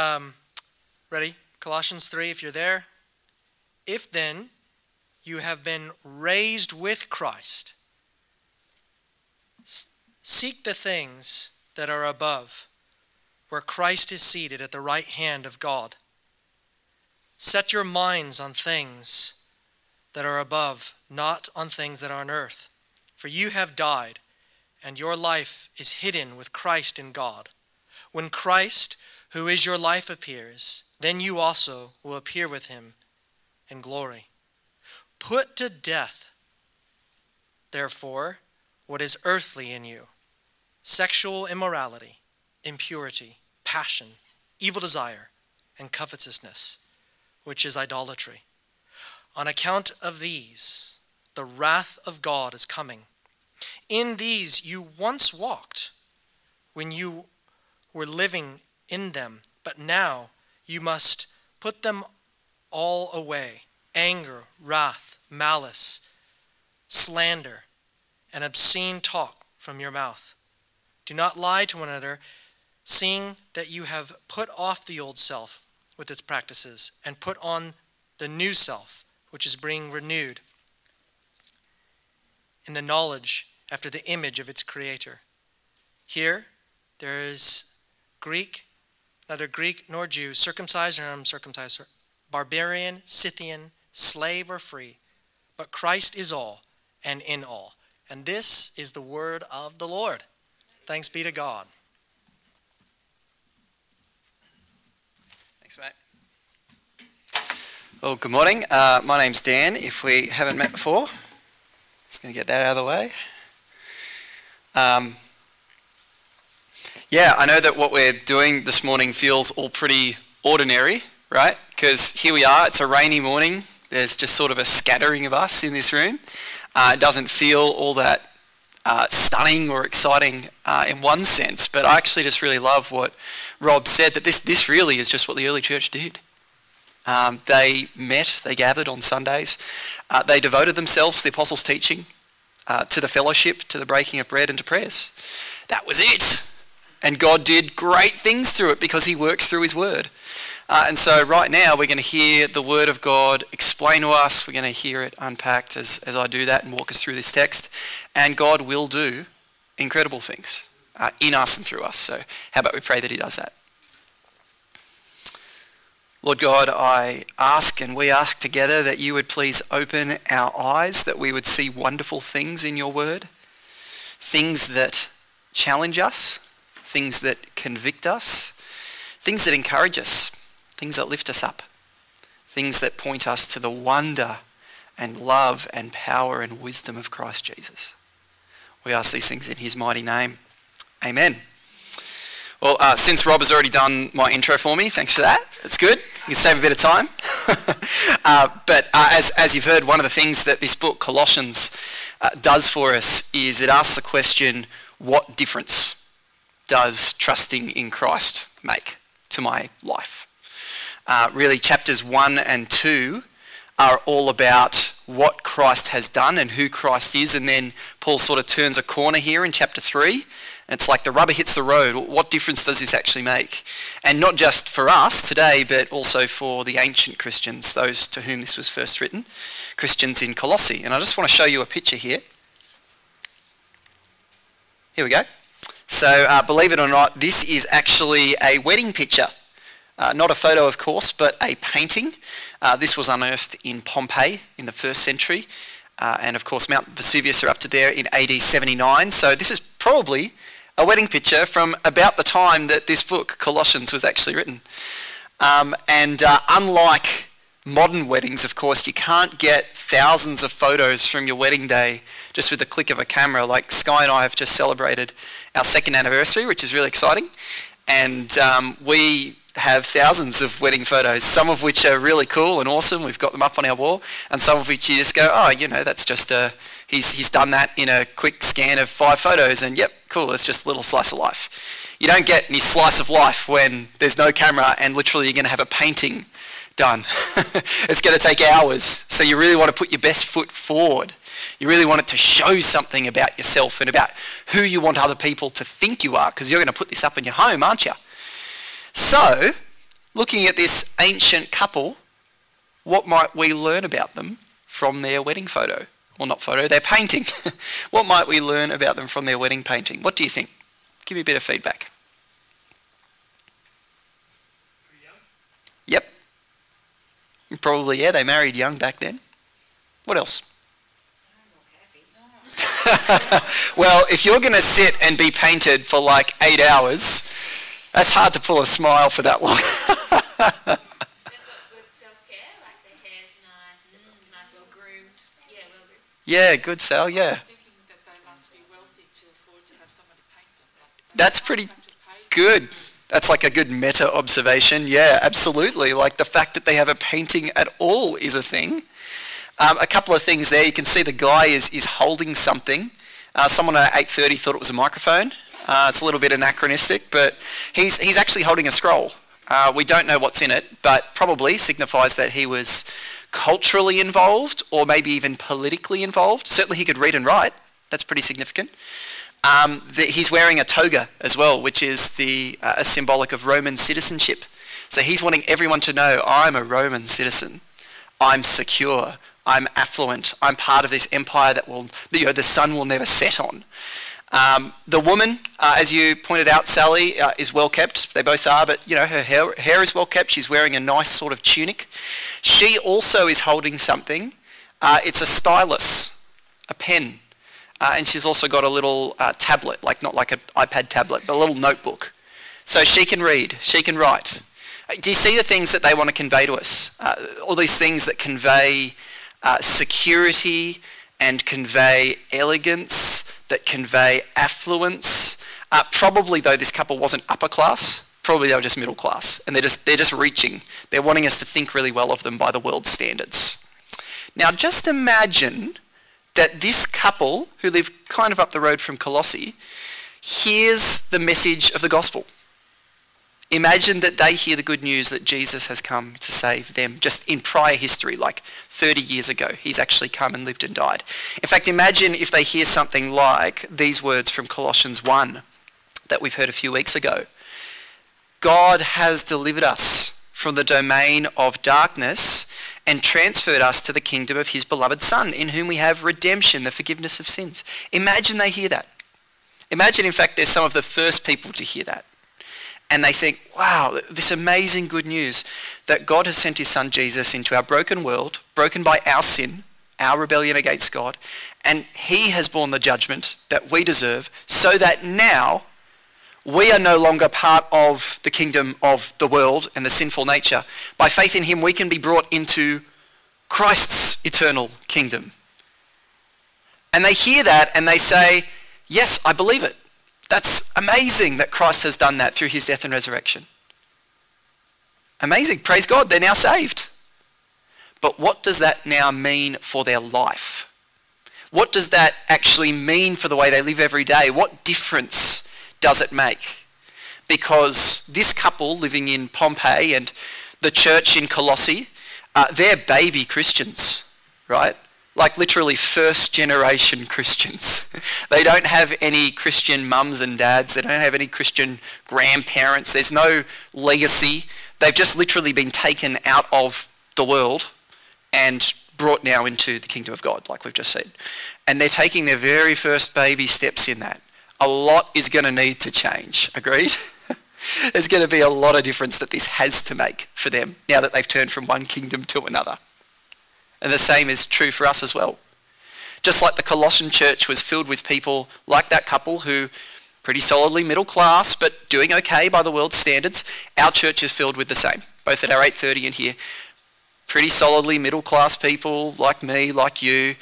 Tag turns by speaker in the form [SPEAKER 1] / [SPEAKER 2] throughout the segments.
[SPEAKER 1] Um, ready? Colossians 3, if you're there. If then you have been raised with Christ, seek the things that are above, where Christ is seated at the right hand of God. Set your minds on things that are above, not on things that are on earth. For you have died, and your life is hidden with Christ in God. When Christ, who is your life, appears, then you also will appear with him in glory. Put to death, therefore, what is earthly in you sexual immorality, impurity, passion, evil desire, and covetousness, which is idolatry. On account of these, the wrath of God is coming. In these you once walked when you were living in them, but now you must put them all away anger, wrath, malice, slander, and obscene talk from your mouth. Do not lie to one another, seeing that you have put off the old self with its practices and put on the new self, which is being renewed in the knowledge after the image of its creator. Here, there is Greek, neither Greek nor Jew, circumcised or uncircumcised, barbarian, Scythian, slave or free, but Christ is all and in all. And this is the word of the Lord. Thanks be to God.
[SPEAKER 2] Thanks, mate. Well, good morning. Uh, my name's Dan. If we haven't met before, just going to get that out of the way. Um, yeah, I know that what we're doing this morning feels all pretty ordinary, right? Because here we are, it's a rainy morning. There's just sort of a scattering of us in this room. Uh, it doesn't feel all that uh, stunning or exciting uh, in one sense, but I actually just really love what Rob said that this, this really is just what the early church did. Um, they met, they gathered on Sundays, uh, they devoted themselves to the apostles' teaching, uh, to the fellowship, to the breaking of bread, and to prayers. That was it. And God did great things through it because he works through his word. Uh, and so right now we're going to hear the word of God explain to us. We're going to hear it unpacked as, as I do that and walk us through this text. And God will do incredible things uh, in us and through us. So how about we pray that he does that? Lord God, I ask and we ask together that you would please open our eyes, that we would see wonderful things in your word, things that challenge us, things that convict us, things that encourage us, things that lift us up, things that point us to the wonder and love and power and wisdom of Christ Jesus. We ask these things in his mighty name. Amen. Well, uh, since Rob has already done my intro for me, thanks for that. It's good. You can save a bit of time. uh, but uh, as, as you've heard, one of the things that this book, Colossians, uh, does for us is it asks the question, what difference does trusting in Christ make to my life? Uh, really, chapters 1 and 2 are all about what Christ has done and who Christ is. And then Paul sort of turns a corner here in chapter 3. And it's like the rubber hits the road. What difference does this actually make? And not just for us today, but also for the ancient Christians, those to whom this was first written, Christians in Colossae. And I just want to show you a picture here. Here we go. So, uh, believe it or not, this is actually a wedding picture. Uh, not a photo, of course, but a painting. Uh, this was unearthed in Pompeii in the first century. Uh, and of course, Mount Vesuvius to there in AD 79. So, this is probably a wedding picture from about the time that this book, Colossians, was actually written. Um, and uh, unlike modern weddings, of course, you can't get thousands of photos from your wedding day just with the click of a camera. Like Sky and I have just celebrated our second anniversary, which is really exciting. And um, we have thousands of wedding photos, some of which are really cool and awesome. We've got them up on our wall, and some of which you just go, oh, you know, that's just a he's he's done that in a quick scan of five photos, and yep, cool. It's just a little slice of life. You don't get any slice of life when there's no camera and literally you're going to have a painting done. it's going to take hours, so you really want to put your best foot forward. You really want it to show something about yourself and about who you want other people to think you are, because you're going to put this up in your home, aren't you? So, looking at this ancient couple, what might we learn about them from their wedding photo? Well, not photo, their painting. what might we learn about them from their wedding painting? What do you think? Give me a bit of feedback. Yep. Probably, yeah, they married young back then. What else? well, if you're going to sit and be painted for like eight hours, that's hard to pull a smile for that long. yeah, good Sal, yeah. That's pretty good. That's like a good meta observation. Yeah, absolutely. Like the fact that they have a painting at all is a thing. Um, a couple of things there. You can see the guy is, is holding something. Uh, someone at 8.30 thought it was a microphone. Uh, it's a little bit anachronistic, but he's, he's actually holding a scroll. Uh, we don't know what's in it, but probably signifies that he was culturally involved or maybe even politically involved. Certainly he could read and write. That's pretty significant. Um, the, he's wearing a toga as well, which is the uh, symbolic of Roman citizenship. So he's wanting everyone to know, I'm a Roman citizen. I'm secure. I'm affluent. I'm part of this empire that will, you know, the sun will never set on. Um, the woman, uh, as you pointed out, Sally, uh, is well kept. They both are, but you know her hair, hair, is well kept. She's wearing a nice sort of tunic. She also is holding something. Uh, it's a stylus, a pen, uh, and she's also got a little uh, tablet, like not like an iPad tablet, but a little notebook. So she can read, she can write. Uh, do you see the things that they want to convey to us? all these things that convey uh, security and convey elegance, that convey affluence. Uh, probably, though, this couple wasn't upper class. Probably they were just middle class, and they're just they're just reaching. They're wanting us to think really well of them by the world's standards. Now, just imagine that this couple, who live kind of up the road from Colossae, hears the message of the gospel. Imagine that they hear the good news that Jesus has come to save them just in prior history, like 30 years ago. He's actually come and lived and died. In fact, imagine if they hear something like these words from Colossians 1 that we've heard a few weeks ago. God has delivered us from the domain of darkness and transferred us to the kingdom of his beloved Son, in whom we have redemption, the forgiveness of sins. Imagine they hear that. Imagine, in fact, they're some of the first people to hear that and they think, wow, this amazing good news that God has sent his son Jesus into our broken world, broken by our sin, our rebellion against God, and he has borne the judgment that we deserve so that now we are no longer part of the kingdom of the world and the sinful nature. By faith in him, we can be brought into Christ's eternal kingdom. And they hear that and they say, yes, I believe it. That's amazing that Christ has done that through his death and resurrection. Amazing. Praise God. They're now saved. But what does that now mean for their life? What does that actually mean for the way they live every day? What difference does it make? Because this couple living in Pompeii and the church in Colossae, uh, they're baby Christians, right? like literally first generation Christians. they don't have any Christian mums and dads. They don't have any Christian grandparents. There's no legacy. They've just literally been taken out of the world and brought now into the kingdom of God, like we've just said. And they're taking their very first baby steps in that. A lot is going to need to change. Agreed? There's going to be a lot of difference that this has to make for them now that they've turned from one kingdom to another. And the same is true for us as well. Just like the Colossian church was filled with people like that couple who pretty solidly middle class but doing okay by the world's standards, our church is filled with the same, both at our 8.30 and here. Pretty solidly middle class people like me, like you,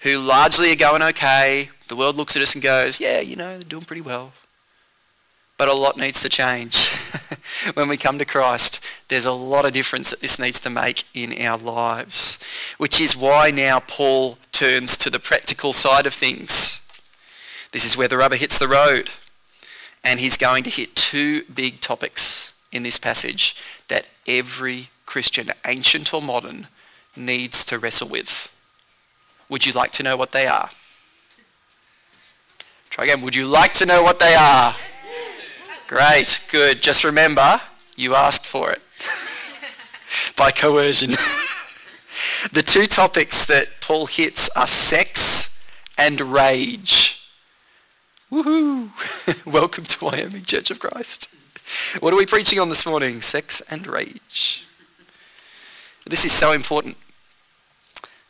[SPEAKER 2] who largely are going okay. The world looks at us and goes, yeah, you know, they're doing pretty well. But a lot needs to change when we come to Christ. There's a lot of difference that this needs to make in our lives, which is why now Paul turns to the practical side of things. This is where the rubber hits the road. And he's going to hit two big topics in this passage that every Christian, ancient or modern, needs to wrestle with. Would you like to know what they are? Try again. Would you like to know what they are? Great, good. Just remember, you asked for it. by coercion. the two topics that Paul hits are sex and rage. Woohoo! Welcome to Wyoming Church of Christ. What are we preaching on this morning? Sex and rage. This is so important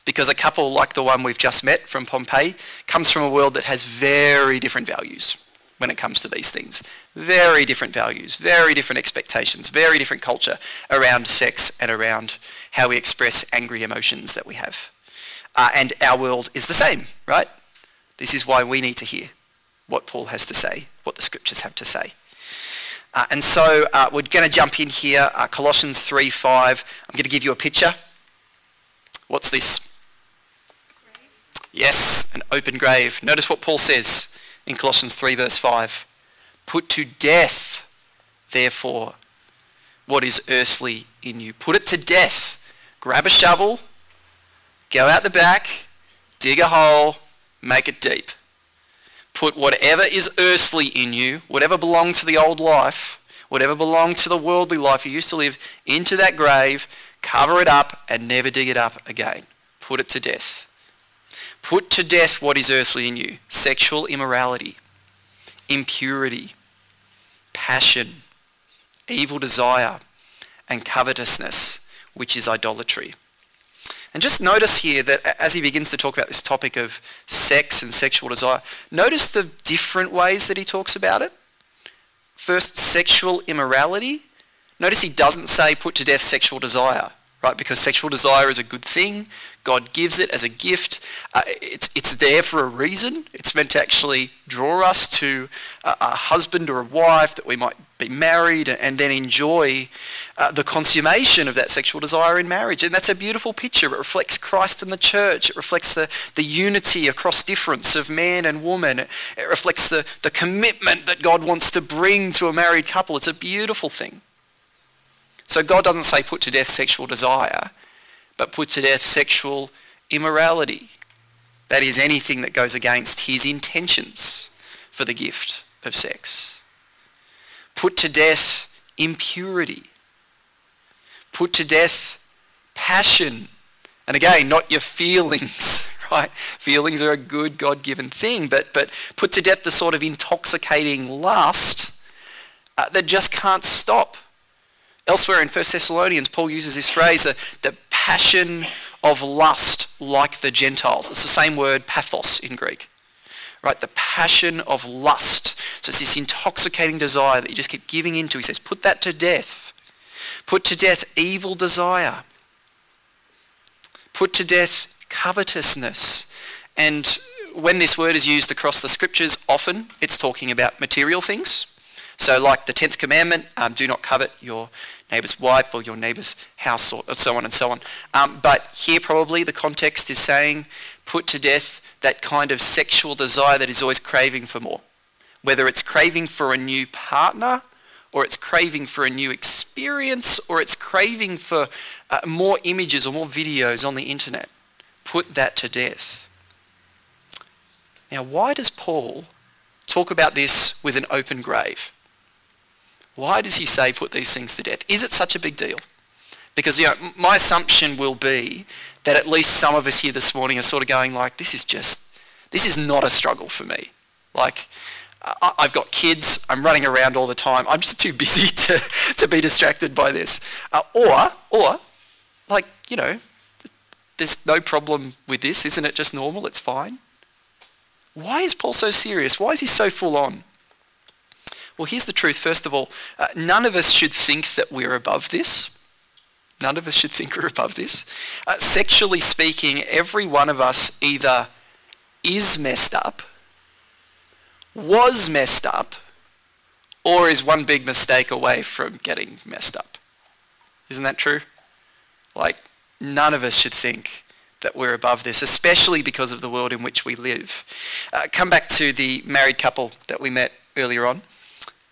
[SPEAKER 2] because a couple like the one we've just met from Pompeii comes from a world that has very different values when it comes to these things. Very different values, very different expectations, very different culture around sex and around how we express angry emotions that we have. Uh, and our world is the same, right? This is why we need to hear what Paul has to say, what the scriptures have to say. Uh, and so uh, we're going to jump in here, uh, Colossians 3 5. I'm going to give you a picture. What's this? Yes, an open grave. Notice what Paul says in Colossians 3, verse 5. Put to death, therefore, what is earthly in you. Put it to death. Grab a shovel, go out the back, dig a hole, make it deep. Put whatever is earthly in you, whatever belonged to the old life, whatever belonged to the worldly life you used to live, into that grave, cover it up, and never dig it up again. Put it to death. Put to death what is earthly in you sexual immorality, impurity, passion, evil desire, and covetousness, which is idolatry. And just notice here that as he begins to talk about this topic of sex and sexual desire, notice the different ways that he talks about it. First, sexual immorality. Notice he doesn't say put to death sexual desire right? Because sexual desire is a good thing. God gives it as a gift. Uh, it's, it's there for a reason. It's meant to actually draw us to a, a husband or a wife that we might be married and then enjoy uh, the consummation of that sexual desire in marriage. And that's a beautiful picture. It reflects Christ and the church. It reflects the, the unity across difference of man and woman. It, it reflects the, the commitment that God wants to bring to a married couple. It's a beautiful thing. So God doesn't say put to death sexual desire, but put to death sexual immorality. That is anything that goes against his intentions for the gift of sex. Put to death impurity. Put to death passion. And again, not your feelings, right? Feelings are a good God-given thing, but, but put to death the sort of intoxicating lust uh, that just can't stop Elsewhere in 1 Thessalonians, Paul uses this phrase, the, the passion of lust like the Gentiles. It's the same word, pathos, in Greek. Right? The passion of lust. So it's this intoxicating desire that you just keep giving into. He says, put that to death. Put to death evil desire. Put to death covetousness. And when this word is used across the scriptures, often it's talking about material things. So like the 10th commandment, um, do not covet your neighbour's wife or your neighbour's house or, so on and so on. Um, but here probably the context is saying put to death that kind of sexual desire that is always craving for more. Whether it's craving for a new partner or it's craving for a new experience or it's craving for uh, more images or more videos on the internet. Put that to death. Now, why does Paul talk about this with an open grave? Why does he say put these things to death? Is it such a big deal? Because you know, my assumption will be that at least some of us here this morning are sort of going like, this is just, this is not a struggle for me. Like, I've got kids, I'm running around all the time, I'm just too busy to, to be distracted by this. Uh, or, or, like, you know, there's no problem with this, isn't it just normal, it's fine? Why is Paul so serious? Why is he so full on? Well, here's the truth. First of all, uh, none of us should think that we're above this. None of us should think we're above this. Uh, sexually speaking, every one of us either is messed up, was messed up, or is one big mistake away from getting messed up. Isn't that true? Like, none of us should think that we're above this, especially because of the world in which we live. Uh, come back to the married couple that we met earlier on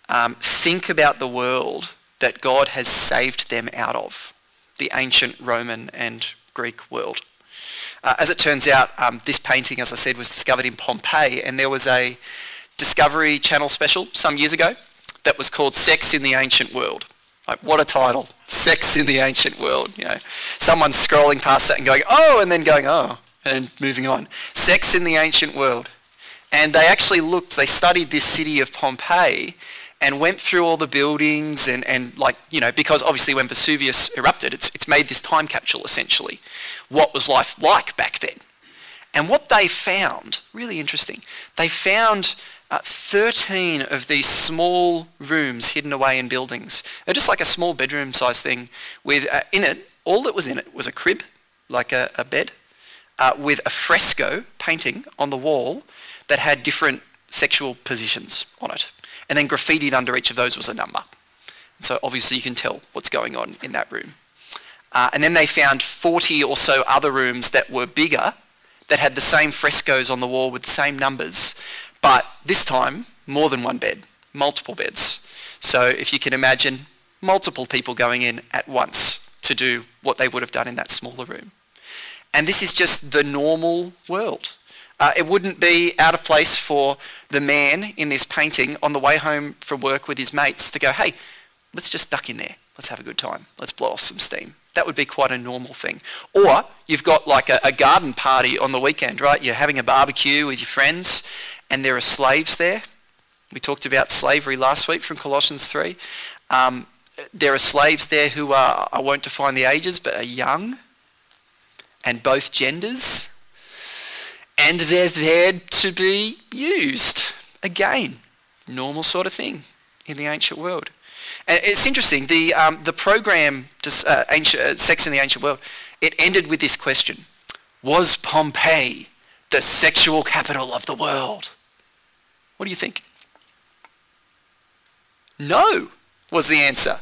[SPEAKER 2] um, think about the world that God has saved them out of, the ancient Roman and Greek world. Uh, as it turns out, um, this painting, as I said, was discovered in Pompeii, and there was a Discovery Channel special some years ago that was called Sex in the Ancient World. Like, what a title. Sex in the Ancient World. You know, someone scrolling past that and going, oh, and then going, oh, and moving on. Sex in the Ancient World. And they actually looked, they studied this city of Pompeii and went through all the buildings and, and like, you know, because obviously when Vesuvius erupted, it's, it's made this time capsule essentially. What was life like back then? And what they found, really interesting, they found uh, 13 of these small rooms hidden away in buildings. They're just like a small bedroom size thing with, uh, in it, all that was in it was a crib, like a, a bed, uh, with a fresco painting on the wall that had different sexual positions on it. And then graffitied under each of those was a number. So obviously you can tell what's going on in that room. Uh, and then they found 40 or so other rooms that were bigger that had the same frescoes on the wall with the same numbers, but this time more than one bed, multiple beds. So if you can imagine multiple people going in at once to do what they would have done in that smaller room. And this is just the normal world. Uh, it wouldn't be out of place for the man in this painting on the way home from work with his mates to go, hey, let's just duck in there. Let's have a good time. Let's blow off some steam. That would be quite a normal thing. Or you've got like a, a garden party on the weekend, right? You're having a barbecue with your friends and there are slaves there. We talked about slavery last week from Colossians 3. Um, there are slaves there who are, I won't define the ages, but are young and both genders and they're there to be used. Again, normal sort of thing in the ancient world. And it's interesting, the, um, the program, uh, ancient, uh, Sex in the Ancient World, it ended with this question. Was Pompeii the sexual capital of the world? What do you think? No, was the answer.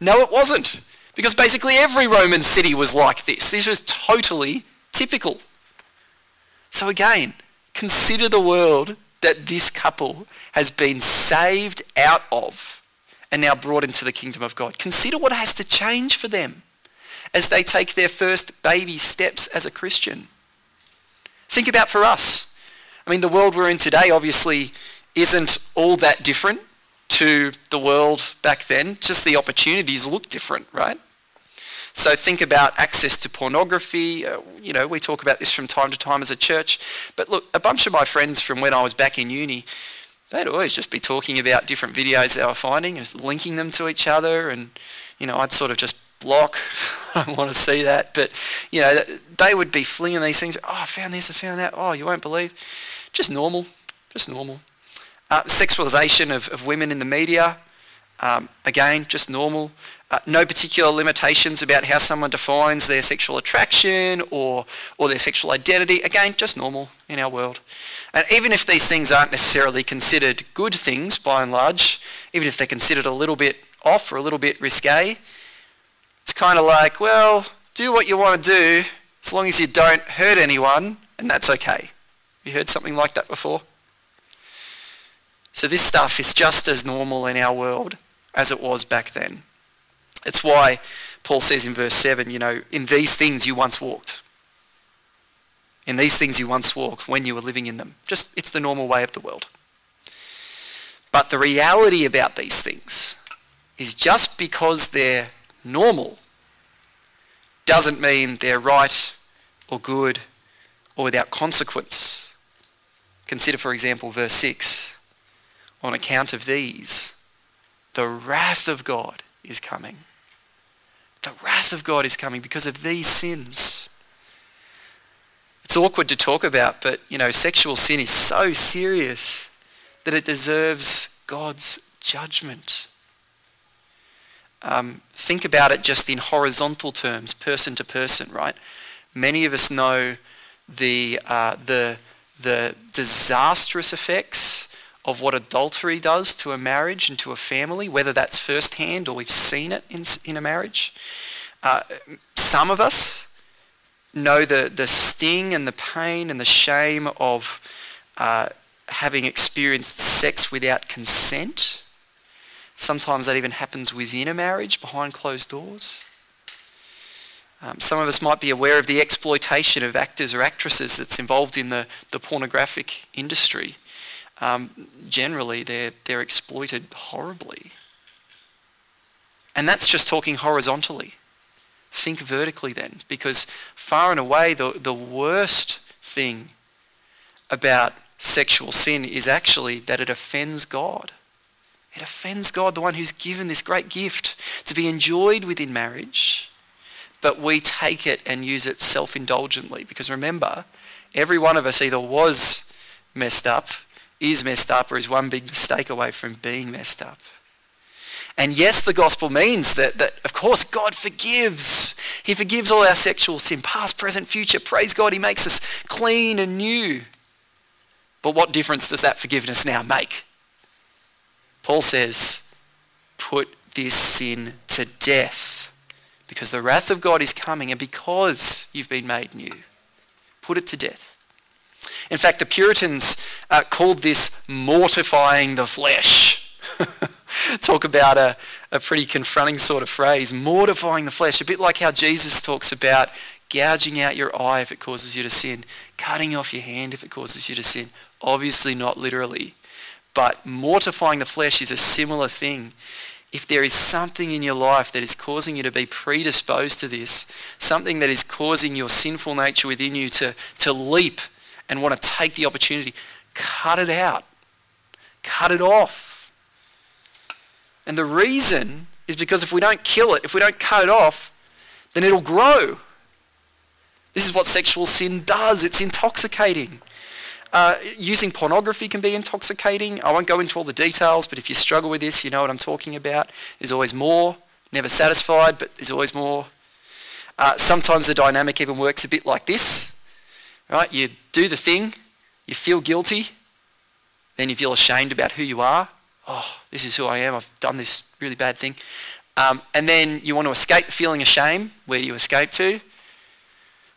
[SPEAKER 2] No, it wasn't. Because basically every Roman city was like this. This was totally typical. So again, consider the world that this couple has been saved out of and now brought into the kingdom of God. Consider what has to change for them as they take their first baby steps as a Christian. Think about for us. I mean, the world we're in today obviously isn't all that different to the world back then. Just the opportunities look different, right? So think about access to pornography. Uh, you know, we talk about this from time to time as a church. But look, a bunch of my friends from when I was back in uni, they'd always just be talking about different videos they were finding, just linking them to each other. And, you know, I'd sort of just block. I don't want to see that. But, you know, they would be flinging these things. Oh, I found this, I found that. Oh, you won't believe. Just normal. Just normal. Uh, sexualization of, of women in the media. Um, again, just normal. Uh, no particular limitations about how someone defines their sexual attraction or, or their sexual identity. Again, just normal in our world. And even if these things aren't necessarily considered good things by and large, even if they're considered a little bit off or a little bit risque, it's kind of like, well, do what you want to do as long as you don't hurt anyone, and that's okay. You heard something like that before? So this stuff is just as normal in our world as it was back then. It's why Paul says in verse 7, you know, in these things you once walked. In these things you once walked when you were living in them. Just, it's the normal way of the world. But the reality about these things is just because they're normal doesn't mean they're right or good or without consequence. Consider, for example, verse 6. On account of these, the wrath of God is coming. The wrath of God is coming because of these sins. It's awkward to talk about, but you know, sexual sin is so serious that it deserves God's judgment. Um, think about it just in horizontal terms, person to person, right? Many of us know the, uh, the, the disastrous effects of what adultery does to a marriage and to a family, whether that's firsthand or we've seen it in, in a marriage. Uh, some of us know the, the sting and the pain and the shame of uh, having experienced sex without consent. Sometimes that even happens within a marriage, behind closed doors. Um, some of us might be aware of the exploitation of actors or actresses that's involved in the, the pornographic industry um, generally they're, they're exploited horribly. And that's just talking horizontally. Think vertically then, because far and away the, the worst thing about sexual sin is actually that it offends God. It offends God, the one who's given this great gift to be enjoyed within marriage. But we take it and use it self indulgently. Because remember, every one of us either was messed up, is messed up, or is one big mistake away from being messed up. And yes, the gospel means that, that, of course, God forgives. He forgives all our sexual sin, past, present, future. Praise God, He makes us clean and new. But what difference does that forgiveness now make? Paul says, put this sin to death because the wrath of God is coming and because you've been made new. Put it to death. In fact, the Puritans uh, called this mortifying the flesh. Talk about a, a pretty confronting sort of phrase, mortifying the flesh, a bit like how Jesus talks about gouging out your eye if it causes you to sin, cutting off your hand if it causes you to sin. Obviously, not literally, but mortifying the flesh is a similar thing. If there is something in your life that is causing you to be predisposed to this, something that is causing your sinful nature within you to, to leap and want to take the opportunity, cut it out. Cut it off. And the reason is because if we don't kill it, if we don't cut it off, then it'll grow. This is what sexual sin does. It's intoxicating. Uh, using pornography can be intoxicating. I won't go into all the details, but if you struggle with this, you know what I'm talking about. There's always more. Never satisfied, but there's always more. Uh, sometimes the dynamic even works a bit like this. Right? You do the thing, you feel guilty, then you feel ashamed about who you are. Oh, this is who I am. I've done this really bad thing. Um, and then you want to escape the feeling of shame. Where you escape to?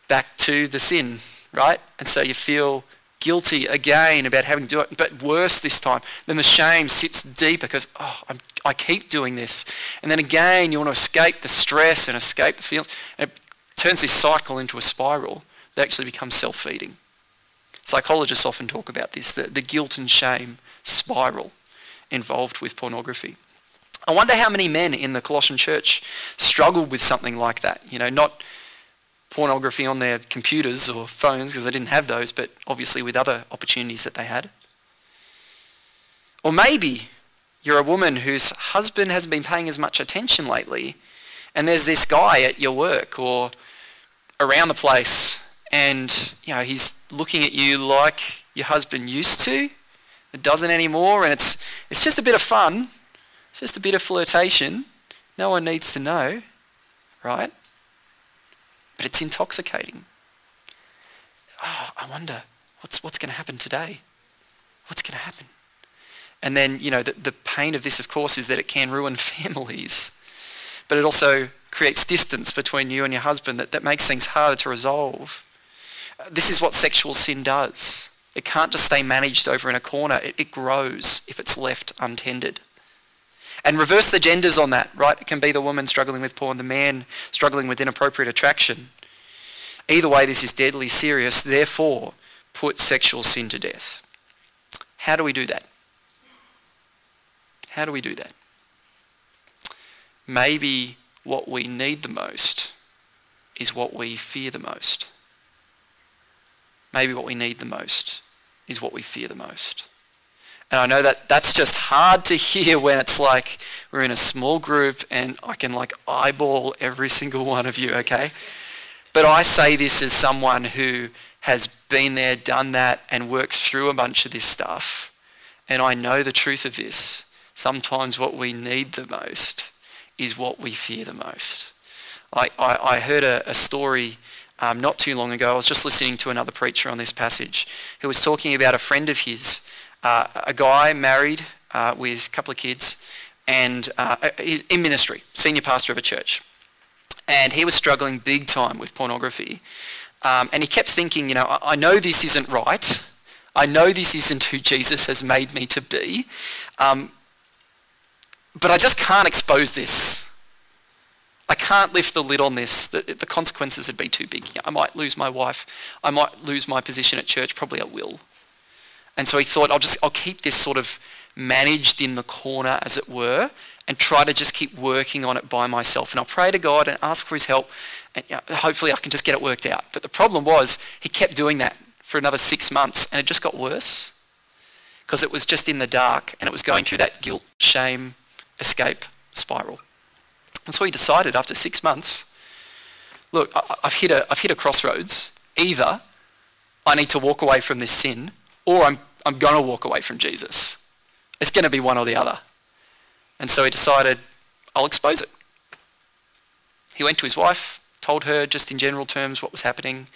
[SPEAKER 2] Back to the sin, right? And so you feel guilty again about having to do it, but worse this time. Then the shame sits deeper because, oh, I'm, i keep doing this. And then again, you want to escape the stress and escape the feelings. And it turns this cycle into a spiral that actually becomes self-feeding. Psychologists often talk about this, the, the guilt and shame spiral involved with pornography. I wonder how many men in the Colossian church struggled with something like that. You know, not pornography on their computers or phones because they didn't have those, but obviously with other opportunities that they had. Or maybe you're a woman whose husband hasn't been paying as much attention lately, and there's this guy at your work or around the place, and you know he's looking at you like your husband used to. It doesn't anymore, and it's it's just a bit of fun. It's just a bit of flirtation. No one needs to know, right? but it's intoxicating. Oh, I wonder what's, what's going to happen today? What's going to happen? And then, you know, the, the pain of this, of course, is that it can ruin families. But it also creates distance between you and your husband that, that makes things harder to resolve. This is what sexual sin does. It can't just stay managed over in a corner. It, it grows if it's left untended. And reverse the genders on that, right? It can be the woman struggling with porn, the man struggling with inappropriate attraction. Either way, this is deadly serious. Therefore, put sexual sin to death. How do we do that? How do we do that? Maybe what we need the most is what we fear the most. Maybe what we need the most is what we fear the most. And I know that that's just hard to hear when it's like we're in a small group and I can like eyeball every single one of you, okay? But I say this as someone who has been there, done that, and worked through a bunch of this stuff. And I know the truth of this. Sometimes what we need the most is what we fear the most. I, I, I heard a, a story um, not too long ago. I was just listening to another preacher on this passage who was talking about a friend of his uh, a guy married uh, with a couple of kids and uh, in ministry, senior pastor of a church. And he was struggling big time with pornography. Um, and he kept thinking, you know, I, I know this isn't right. I know this isn't who Jesus has made me to be. Um, but I just can't expose this. I can't lift the lid on this. The, the, consequences would be too big. I might lose my wife. I might lose my position at church. Probably I will. And so he thought, I'll just, I'll keep this sort of managed in the corner, as it were, and try to just keep working on it by myself. And I'll pray to God and ask for his help and hopefully I can just get it worked out. But the problem was he kept doing that for another six months and it just got worse because it was just in the dark and it was going through that guilt, shame, escape spiral. And so he decided after six months, look, I've hit a, I've hit a crossroads. Either I need to walk away from this sin or I'm, I'm going to walk away from Jesus. It's going to be one or the other. And so he decided, I'll expose it. He went to his wife, told her just in general terms what was happening,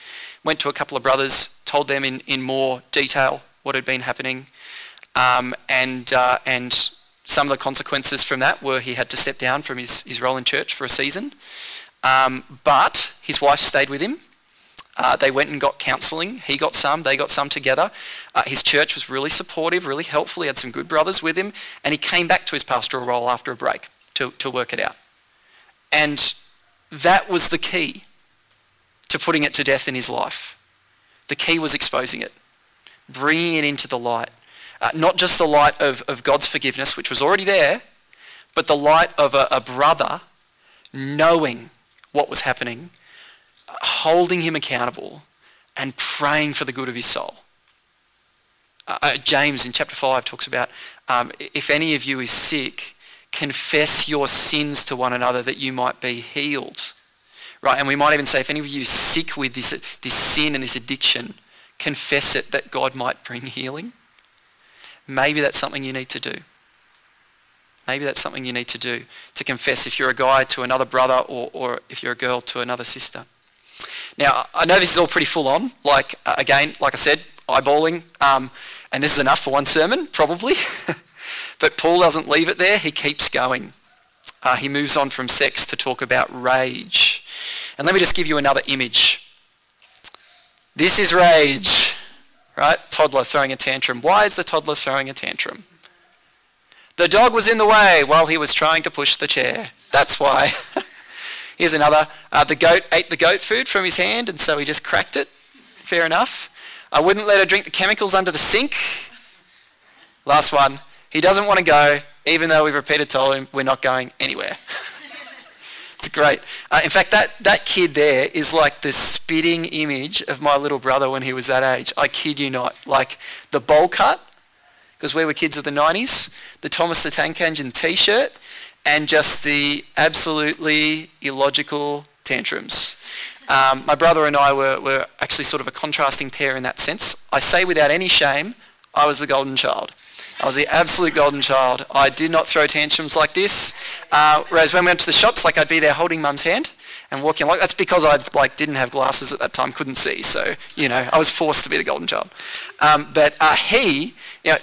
[SPEAKER 2] went to a couple of brothers, told them in, in more detail what had been happening, um, and, uh, and some of the consequences from that were he had to step down from his, his role in church for a season. Um, but his wife stayed with him. Uh, they went and got counselling. He got some, they got some together. Uh, his church was really supportive, really helpful. He had some good brothers with him. And he came back to his pastoral role after a break to, to work it out. And that was the key to putting it to death in his life. The key was exposing it, bringing it into the light. Uh, not just the light of, of God's forgiveness, which was already there, but the light of a, a brother knowing what was happening, holding him accountable, and praying for the good of his soul. Uh, uh James in chapter 5 talks about um, if any of you is sick, confess your sins to one another that you might be healed. Right? And we might even say, if any of you is sick with this, this sin and this addiction, confess it that God might bring healing. Maybe that's something you need to do. Maybe that's something you need to do, to confess if you're a guy to another brother or, or if you're a girl to another sister. Now, I know this is all pretty full on. Like, uh, again, like I said, eyeballing. Um, and this is enough for one sermon, probably. But Paul doesn't leave it there. He keeps going. Uh, he moves on from sex to talk about rage. And let me just give you another image. This is rage, right? Toddler throwing a tantrum. Why is the toddler throwing a tantrum? The dog was in the way while he was trying to push the chair. That's why. Here's another. Uh, the goat ate the goat food from his hand, and so he just cracked it. Fair enough. I wouldn't let her drink the chemicals under the sink. Last one. He doesn't want to go, even though we've repeatedly told him we're not going anywhere. it's great. Uh, in fact, that, that kid there is like the spitting image of my little brother when he was that age. I kid you not. Like the bowl cut, because we were kids of the 90s, the Thomas the Tank Engine t-shirt, and just the absolutely illogical tantrums. Um, my brother and I were, were actually sort of a contrasting pair in that sense. I say without any shame, I was the golden child. I was the absolute golden child. I did not throw tantrums like this. Uh, whereas when we went to the shops, like I'd be there holding mum's hand and walking like that's because I like didn't have glasses at that time, couldn't see. So you know, I was forced to be the golden child. Um, but uh, he, you know,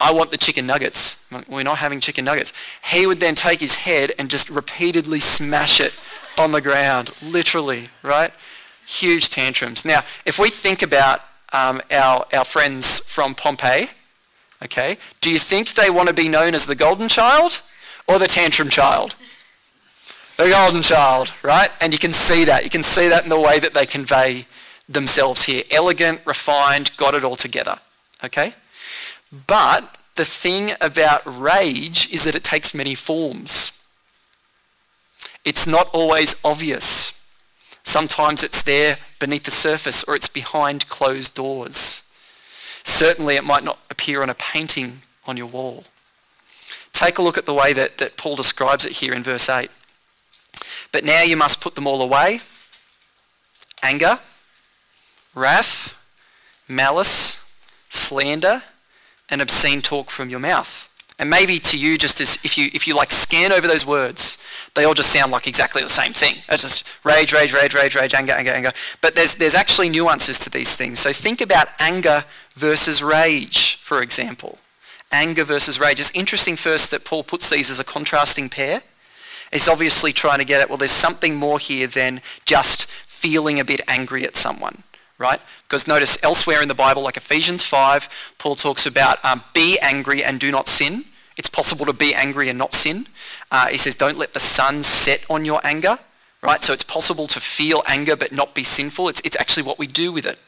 [SPEAKER 2] I want the chicken nuggets. We're not having chicken nuggets. He would then take his head and just repeatedly smash it on the ground, literally, right? Huge tantrums. Now, if we think about um, our, our friends from Pompeii, Okay? Do you think they want to be known as the golden child or the tantrum child? The golden child, right? And you can see that. You can see that in the way that they convey themselves here. Elegant, refined, got it all together. Okay? But the thing about rage is that it takes many forms. It's not always obvious. Sometimes it's there beneath the surface or it's behind closed doors. Certainly it might not appear on a painting on your wall. Take a look at the way that, that Paul describes it here in verse 8. But now you must put them all away. Anger, wrath, malice, slander, and obscene talk from your mouth. And maybe to you, just as if you if you like scan over those words, they all just sound like exactly the same thing. It's just rage, rage, rage, rage, rage, anger, anger, anger. But there's there's actually nuances to these things. So think about anger versus rage, for example. Anger versus rage. It's interesting first that Paul puts these as a contrasting pair. He's obviously trying to get at, well, there's something more here than just feeling a bit angry at someone, right? Because notice elsewhere in the Bible, like Ephesians 5, Paul talks about um, be angry and do not sin. It's possible to be angry and not sin. Uh, he says, don't let the sun set on your anger, right? So it's possible to feel anger but not be sinful. It's, it's actually what we do with it.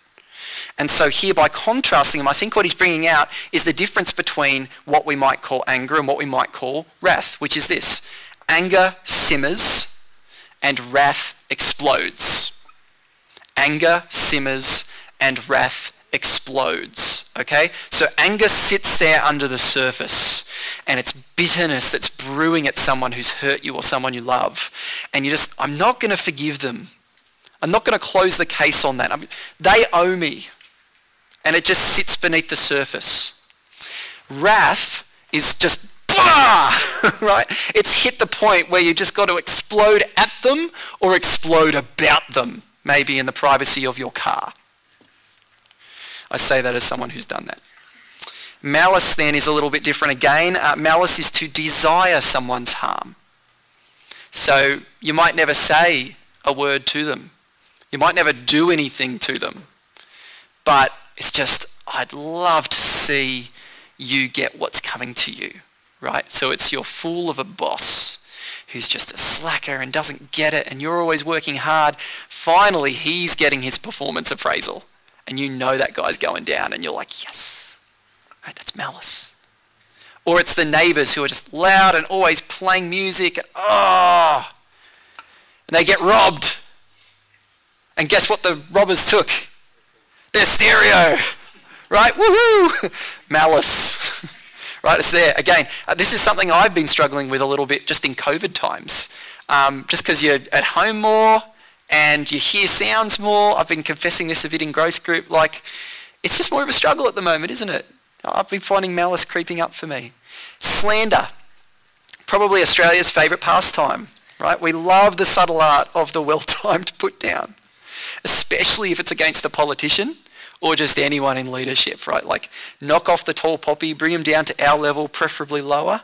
[SPEAKER 2] And so here by contrasting them, I think what he's bringing out is the difference between what we might call anger and what we might call wrath, which is this. Anger simmers and wrath explodes. Anger simmers and wrath explodes. Okay? So anger sits there under the surface and it's bitterness that's brewing at someone who's hurt you or someone you love. And you just, I'm not going to forgive them. I'm not going to close the case on that. I mean, they owe me. And it just sits beneath the surface. Wrath is just blah, right? It's hit the point where you just got to explode at them or explode about them, maybe in the privacy of your car. I say that as someone who's done that. Malice then is a little bit different again. Uh, malice is to desire someone's harm. So you might never say a word to them. You might never do anything to them. But it's just, I'd love to see you get what's coming to you, right? So it's your fool of a boss who's just a slacker and doesn't get it and you're always working hard. Finally, he's getting his performance appraisal and you know that guy's going down and you're like, yes, right, that's malice. Or it's the neighbors who are just loud and always playing music and oh, and they get robbed. And guess what the robbers took? Their stereo, right? Woohoo! Malice. right, it's there. Again, uh, this is something I've been struggling with a little bit just in COVID times. Um, just because you're at home more, and you hear sounds more. I've been confessing this a bit in growth group. Like, it's just more of a struggle at the moment, isn't it? I've been finding malice creeping up for me. Slander, probably Australia's favourite pastime, right? We love the subtle art of the well-timed put down, especially if it's against a politician or just anyone in leadership, right? Like, knock off the tall poppy, bring them down to our level, preferably lower.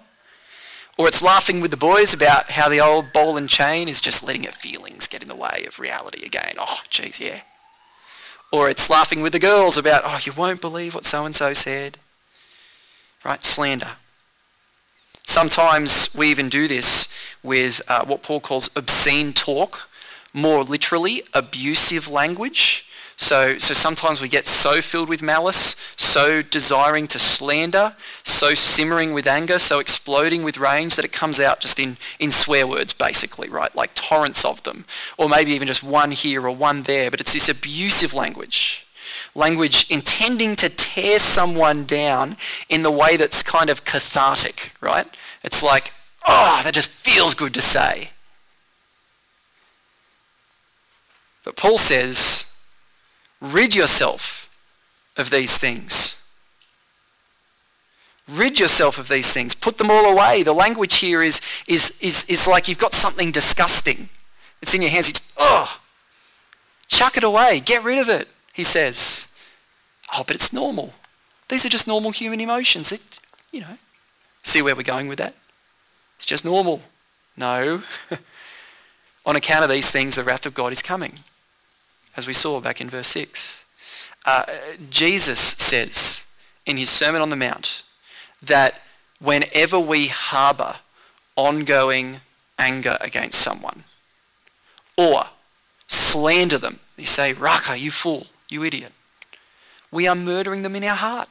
[SPEAKER 2] Or it's laughing with the boys about how the old ball and chain is just letting her feelings get in the way of reality again. Oh, geez, yeah. Or it's laughing with the girls about, oh, you won't believe what so-and-so said. Right? Slander. Sometimes we even do this with uh, what Paul calls obscene talk, more literally abusive language. So, so sometimes we get so filled with malice, so desiring to slander, so simmering with anger, so exploding with rage that it comes out just in, in swear words, basically, right? Like torrents of them. Or maybe even just one here or one there. But it's this abusive language. Language intending to tear someone down in the way that's kind of cathartic, right? It's like, oh, that just feels good to say. But Paul says, Rid yourself of these things. Rid yourself of these things. Put them all away. The language here is, is, is, is like you've got something disgusting. It's in your hands. It's, oh, chuck it away. Get rid of it, he says. Oh, but it's normal. These are just normal human emotions. It, you know, see where we're going with that? It's just normal. No. On account of these things, the wrath of God is coming as we saw back in verse 6. Uh, Jesus says in his Sermon on the Mount that whenever we harbour ongoing anger against someone or slander them, you say, Raka, you fool, you idiot, we are murdering them in our heart.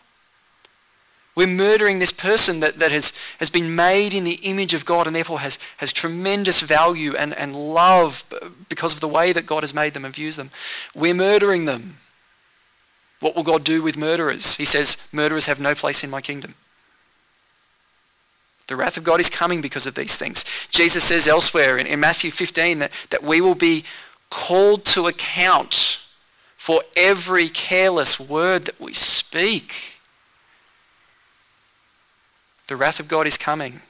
[SPEAKER 2] We're murdering this person that, that has, has been made in the image of God and therefore has, has tremendous value and, and love because of the way that God has made them and views them. We're murdering them. What will God do with murderers? He says, murderers have no place in my kingdom. The wrath of God is coming because of these things. Jesus says elsewhere in, in Matthew 15 that, that we will be called to account for every careless word that we speak. The wrath of God is coming.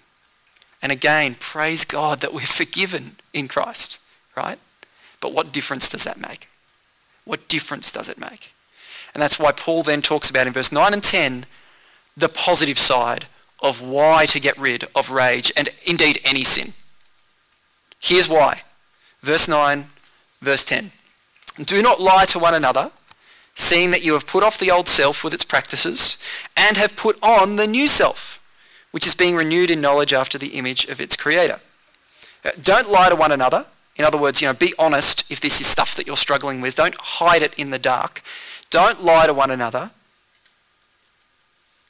[SPEAKER 2] And again, praise God that we're forgiven in Christ, right? But what difference does that make? What difference does it make? And that's why Paul then talks about in verse 9 and 10 the positive side of why to get rid of rage and indeed any sin. Here's why. Verse 9, verse 10. Do not lie to one another, seeing that you have put off the old self with its practices and have put on the new self which is being renewed in knowledge after the image of its creator. Uh, don't lie to one another. In other words, you know, be honest if this is stuff that you're struggling with. Don't hide it in the dark. Don't lie to one another.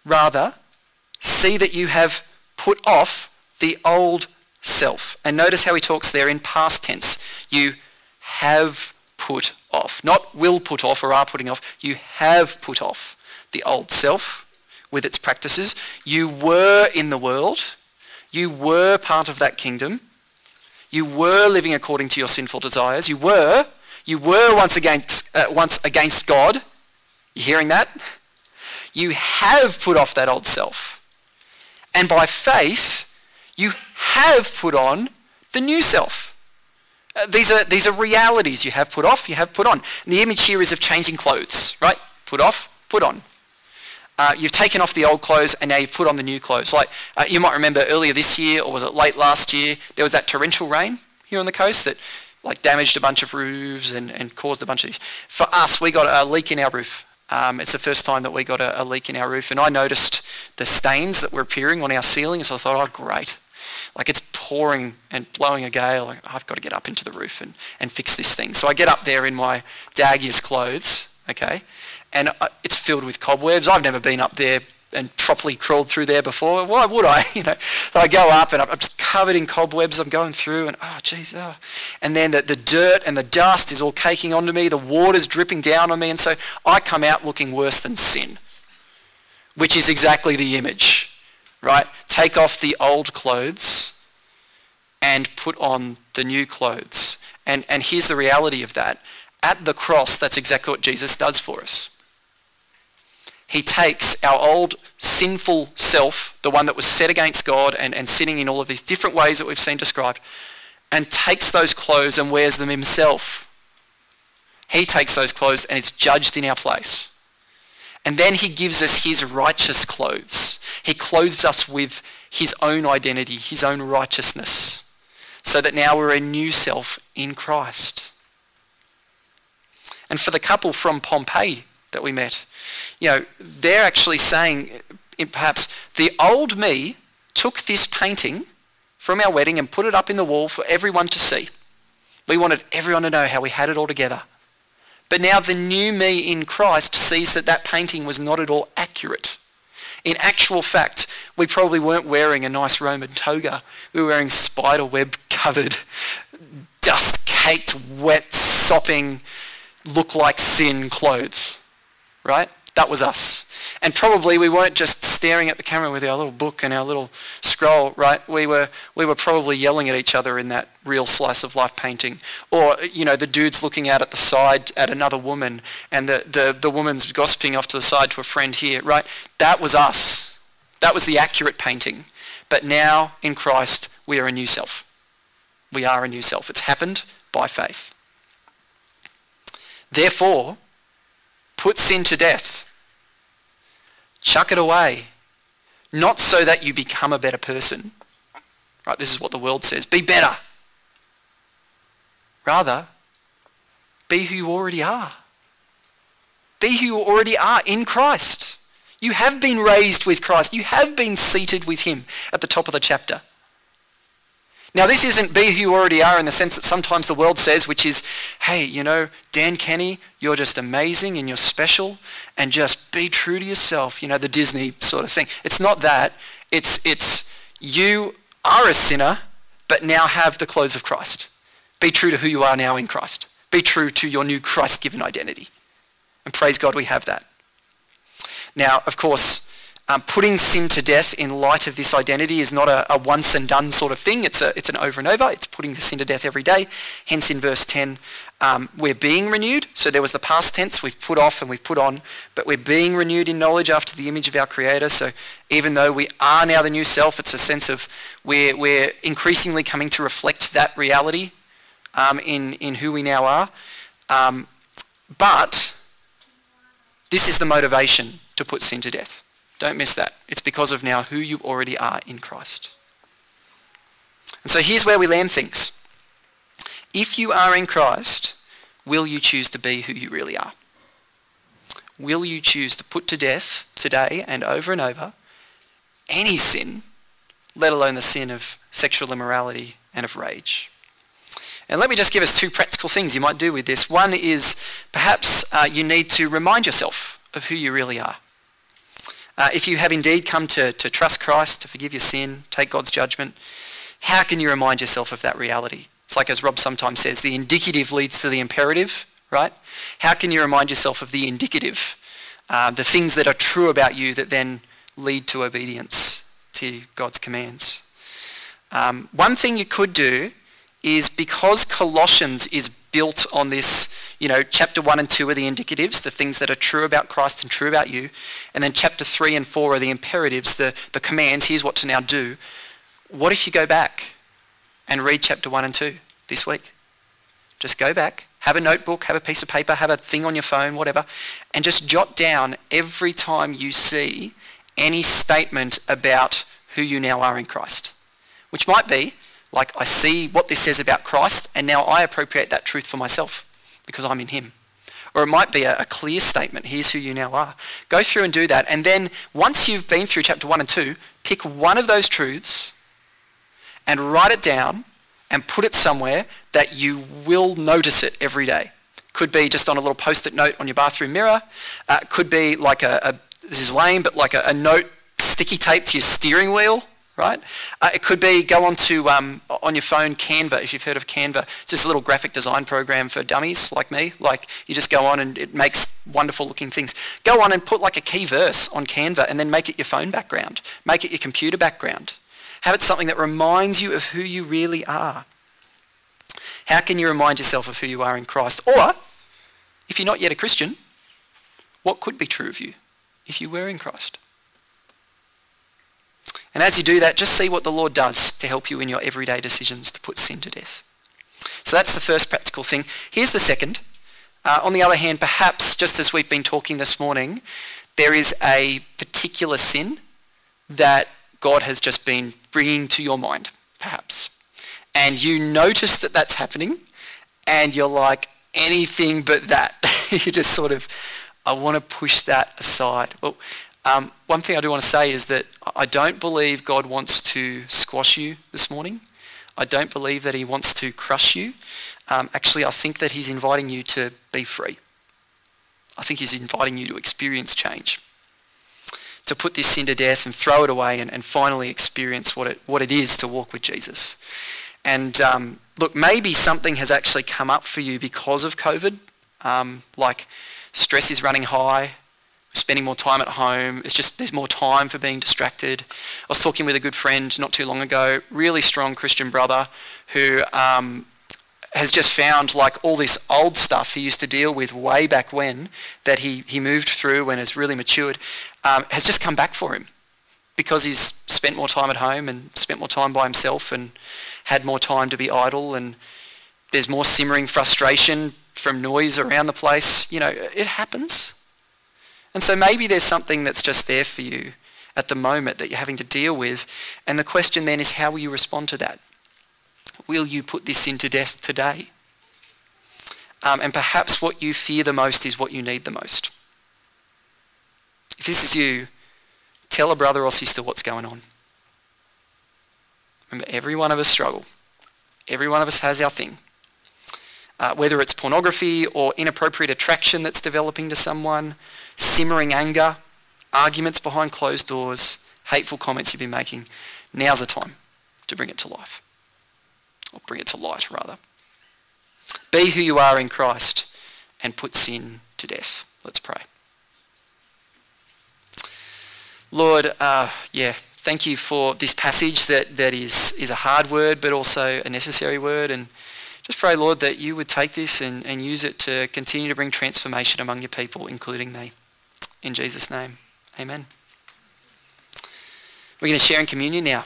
[SPEAKER 2] Rather, see that you have put off the old self. And notice how he talks there in past tense. You have put off. Not will put off or are putting off. You have put off the old self with its practices. You were in the world. You were part of that kingdom. You were living according to your sinful desires. You were. You were once against, uh, once against God. You hearing that? You have put off that old self. And by faith, you have put on the new self. Uh, these, are, these are realities you have put off, you have put on. And the image here is of changing clothes, right? Put off, put on. Uh, you've taken off the old clothes and now you've put on the new clothes. Like uh, you might remember earlier this year, or was it late last year, there was that torrential rain here on the coast that like damaged a bunch of roofs and, and caused a bunch of... For us, we got a leak in our roof. Um, it's the first time that we got a, a, leak in our roof, and I noticed the stains that were appearing on our ceiling, so I thought, oh, great. Like it's pouring and blowing a gale. I've got to get up into the roof and, and fix this thing. So I get up there in my daggiest clothes, okay, and uh, it's filled with cobwebs. I've never been up there and properly crawled through there before. Why would I? You know, so I go up and I'm just covered in cobwebs. I'm going through and oh, geez, oh. and then the, the dirt and the dust is all caking onto me. The water's dripping down on me, and so I come out looking worse than sin, which is exactly the image, right? Take off the old clothes and put on the new clothes. And and here's the reality of that. At the cross, that's exactly what Jesus does for us he takes our old sinful self, the one that was set against God and, and sinning in all of these different ways that we've seen described, and takes those clothes and wears them himself. He takes those clothes and is judged in our place. And then he gives us his righteous clothes. He clothes us with his own identity, his own righteousness, so that now we're a new self in Christ. And for the couple from Pompeii that we met, you know, they're actually saying, eh, perhaps, the old me took this painting from our wedding and put it up in the wall for everyone to see. We wanted everyone to know how we had it all together. But now the new me in Christ sees that that painting was not at all accurate. In actual fact, we probably weren't wearing a nice Roman toga. We were wearing spider web covered, dust caked, wet, sopping, look like sin clothes. Right? That was us. And probably we weren't just staring at the camera with our little book and our little scroll, right? We were, we were probably yelling at each other in that real slice of life painting. Or, you know, the dude's looking out at the side at another woman and the, the, the woman's gossiping off to the side to a friend here, right? That was us. That was the accurate painting. But now in Christ, we are a new self. We are a new self. It's happened by faith. Therefore, put sin to death Chuck it away. Not so that you become a better person. Right? This is what the world says. Be better. Rather, be who you already are. Be who you already are in Christ. You have been raised with Christ. You have been seated with him at the top of the chapter. Now, this isn't be who you already are in the sense that sometimes the world says, which is, hey, you know, Dan Kenny, you're just amazing and you're special, and just be true to yourself, you know, the Disney sort of thing. It's not that. It's, it's you are a sinner, but now have the clothes of Christ. Be true to who you are now in Christ. Be true to your new Christ-given identity. And praise God we have that. Now, of course, um, putting sin to death in light of this identity is not a, a, once and done sort of thing. It's, a, it's an over and over. It's putting the sin to death every day. Hence in verse 10, um, we're being renewed. So there was the past tense, we've put off and we've put on, but we're being renewed in knowledge after the image of our Creator. So even though we are now the new self, it's a sense of we're, we're increasingly coming to reflect that reality um, in, in who we now are. Um, but this is the motivation to put sin to death. Don't miss that. It's because of now who you already are in Christ. And so here's where we land things. If you are in Christ, will you choose to be who you really are? Will you choose to put to death today and over and over any sin, let alone the sin of sexual immorality and of rage? And let me just give us two practical things you might do with this. One is perhaps uh, you need to remind yourself of who you really are. Uh, if you have indeed come to, to trust Christ, to forgive your sin, take God's judgment, how can you remind yourself of that reality? It's like as Rob sometimes says, the indicative leads to the imperative, right? How can you remind yourself of the indicative, uh, the things that are true about you that then lead to obedience to God's commands? Um, one thing you could do is because Colossians is built on this, you know, chapter 1 and 2 are the indicatives, the things that are true about Christ and true about you, and then chapter 3 and 4 are the imperatives, the, the commands, here's what to now do. What if you go back and read chapter 1 and 2 this week? Just go back, have a notebook, have a piece of paper, have a thing on your phone, whatever, and just jot down every time you see any statement about who you now are in Christ. Which might be, like, I see what this says about Christ, and now I appropriate that truth for myself because I'm in Him. Or it might be a, a, clear statement, here's who you now are. Go through and do that. And then once you've been through chapter 1 and 2, pick one of those truths and write it down and put it somewhere that you will notice it every day. Could be just on a little post-it note on your bathroom mirror. Uh, could be like a, a, this is lame, but like a, a note sticky tape to your steering wheel right? Uh, it could be go on to um, on your phone Canva if you've heard of Canva. It's just a little graphic design program for dummies like me. Like you just go on and it makes wonderful looking things. Go on and put like a key verse on Canva and then make it your phone background. Make it your computer background. Have it something that reminds you of who you really are. How can you remind yourself of who you are in Christ? Or if you're not yet a Christian, what could be true of you if you were in Christ? And as you do that, just see what the Lord does to help you in your everyday decisions to put sin to death. So that's the first practical thing. Here's the second. Uh, on the other hand, perhaps just as we've been talking this morning, there is a particular sin that God has just been bringing to your mind, perhaps. And you notice that that's happening, and you're like, anything but that. you just sort of, I want to push that aside. Well, um, one thing I do want to say is that I don't believe God wants to squash you this morning. I don't believe that he wants to crush you. Um, actually, I think that he's inviting you to be free. I think he's inviting you to experience change, to put this sin to death and throw it away and, and finally experience what it, what it is to walk with Jesus. And um, look, maybe something has actually come up for you because of COVID, um, like stress is running high, spending more time at home. It's just there's more time for being distracted. I was talking with a good friend not too long ago, really strong Christian brother who um, has just found like all this old stuff he used to deal with way back when that he, he moved through and has really matured um, has just come back for him because he's spent more time at home and spent more time by himself and had more time to be idle and there's more simmering frustration from noise around the place. You know, it happens. And so maybe there's something that's just there for you at the moment that you're having to deal with. And the question then is how will you respond to that? Will you put this into death today? Um, and perhaps what you fear the most is what you need the most. If this is you, tell a brother or sister what's going on. Remember, every one of us struggle. Every one of us has our thing. Uh, whether it's pornography or inappropriate attraction that's developing to someone, simmering anger, arguments behind closed doors, hateful comments you've been making. Now's the time to bring it to life. Or bring it to light, rather. Be who you are in Christ and put sin to death. Let's pray. Lord, uh, yeah, thank you for this passage that, that is, is a hard word but also a necessary word. And just pray, Lord, that you would take this and, and use it to continue to bring transformation among your people, including me. In Jesus' name, amen. We're going to share in communion now.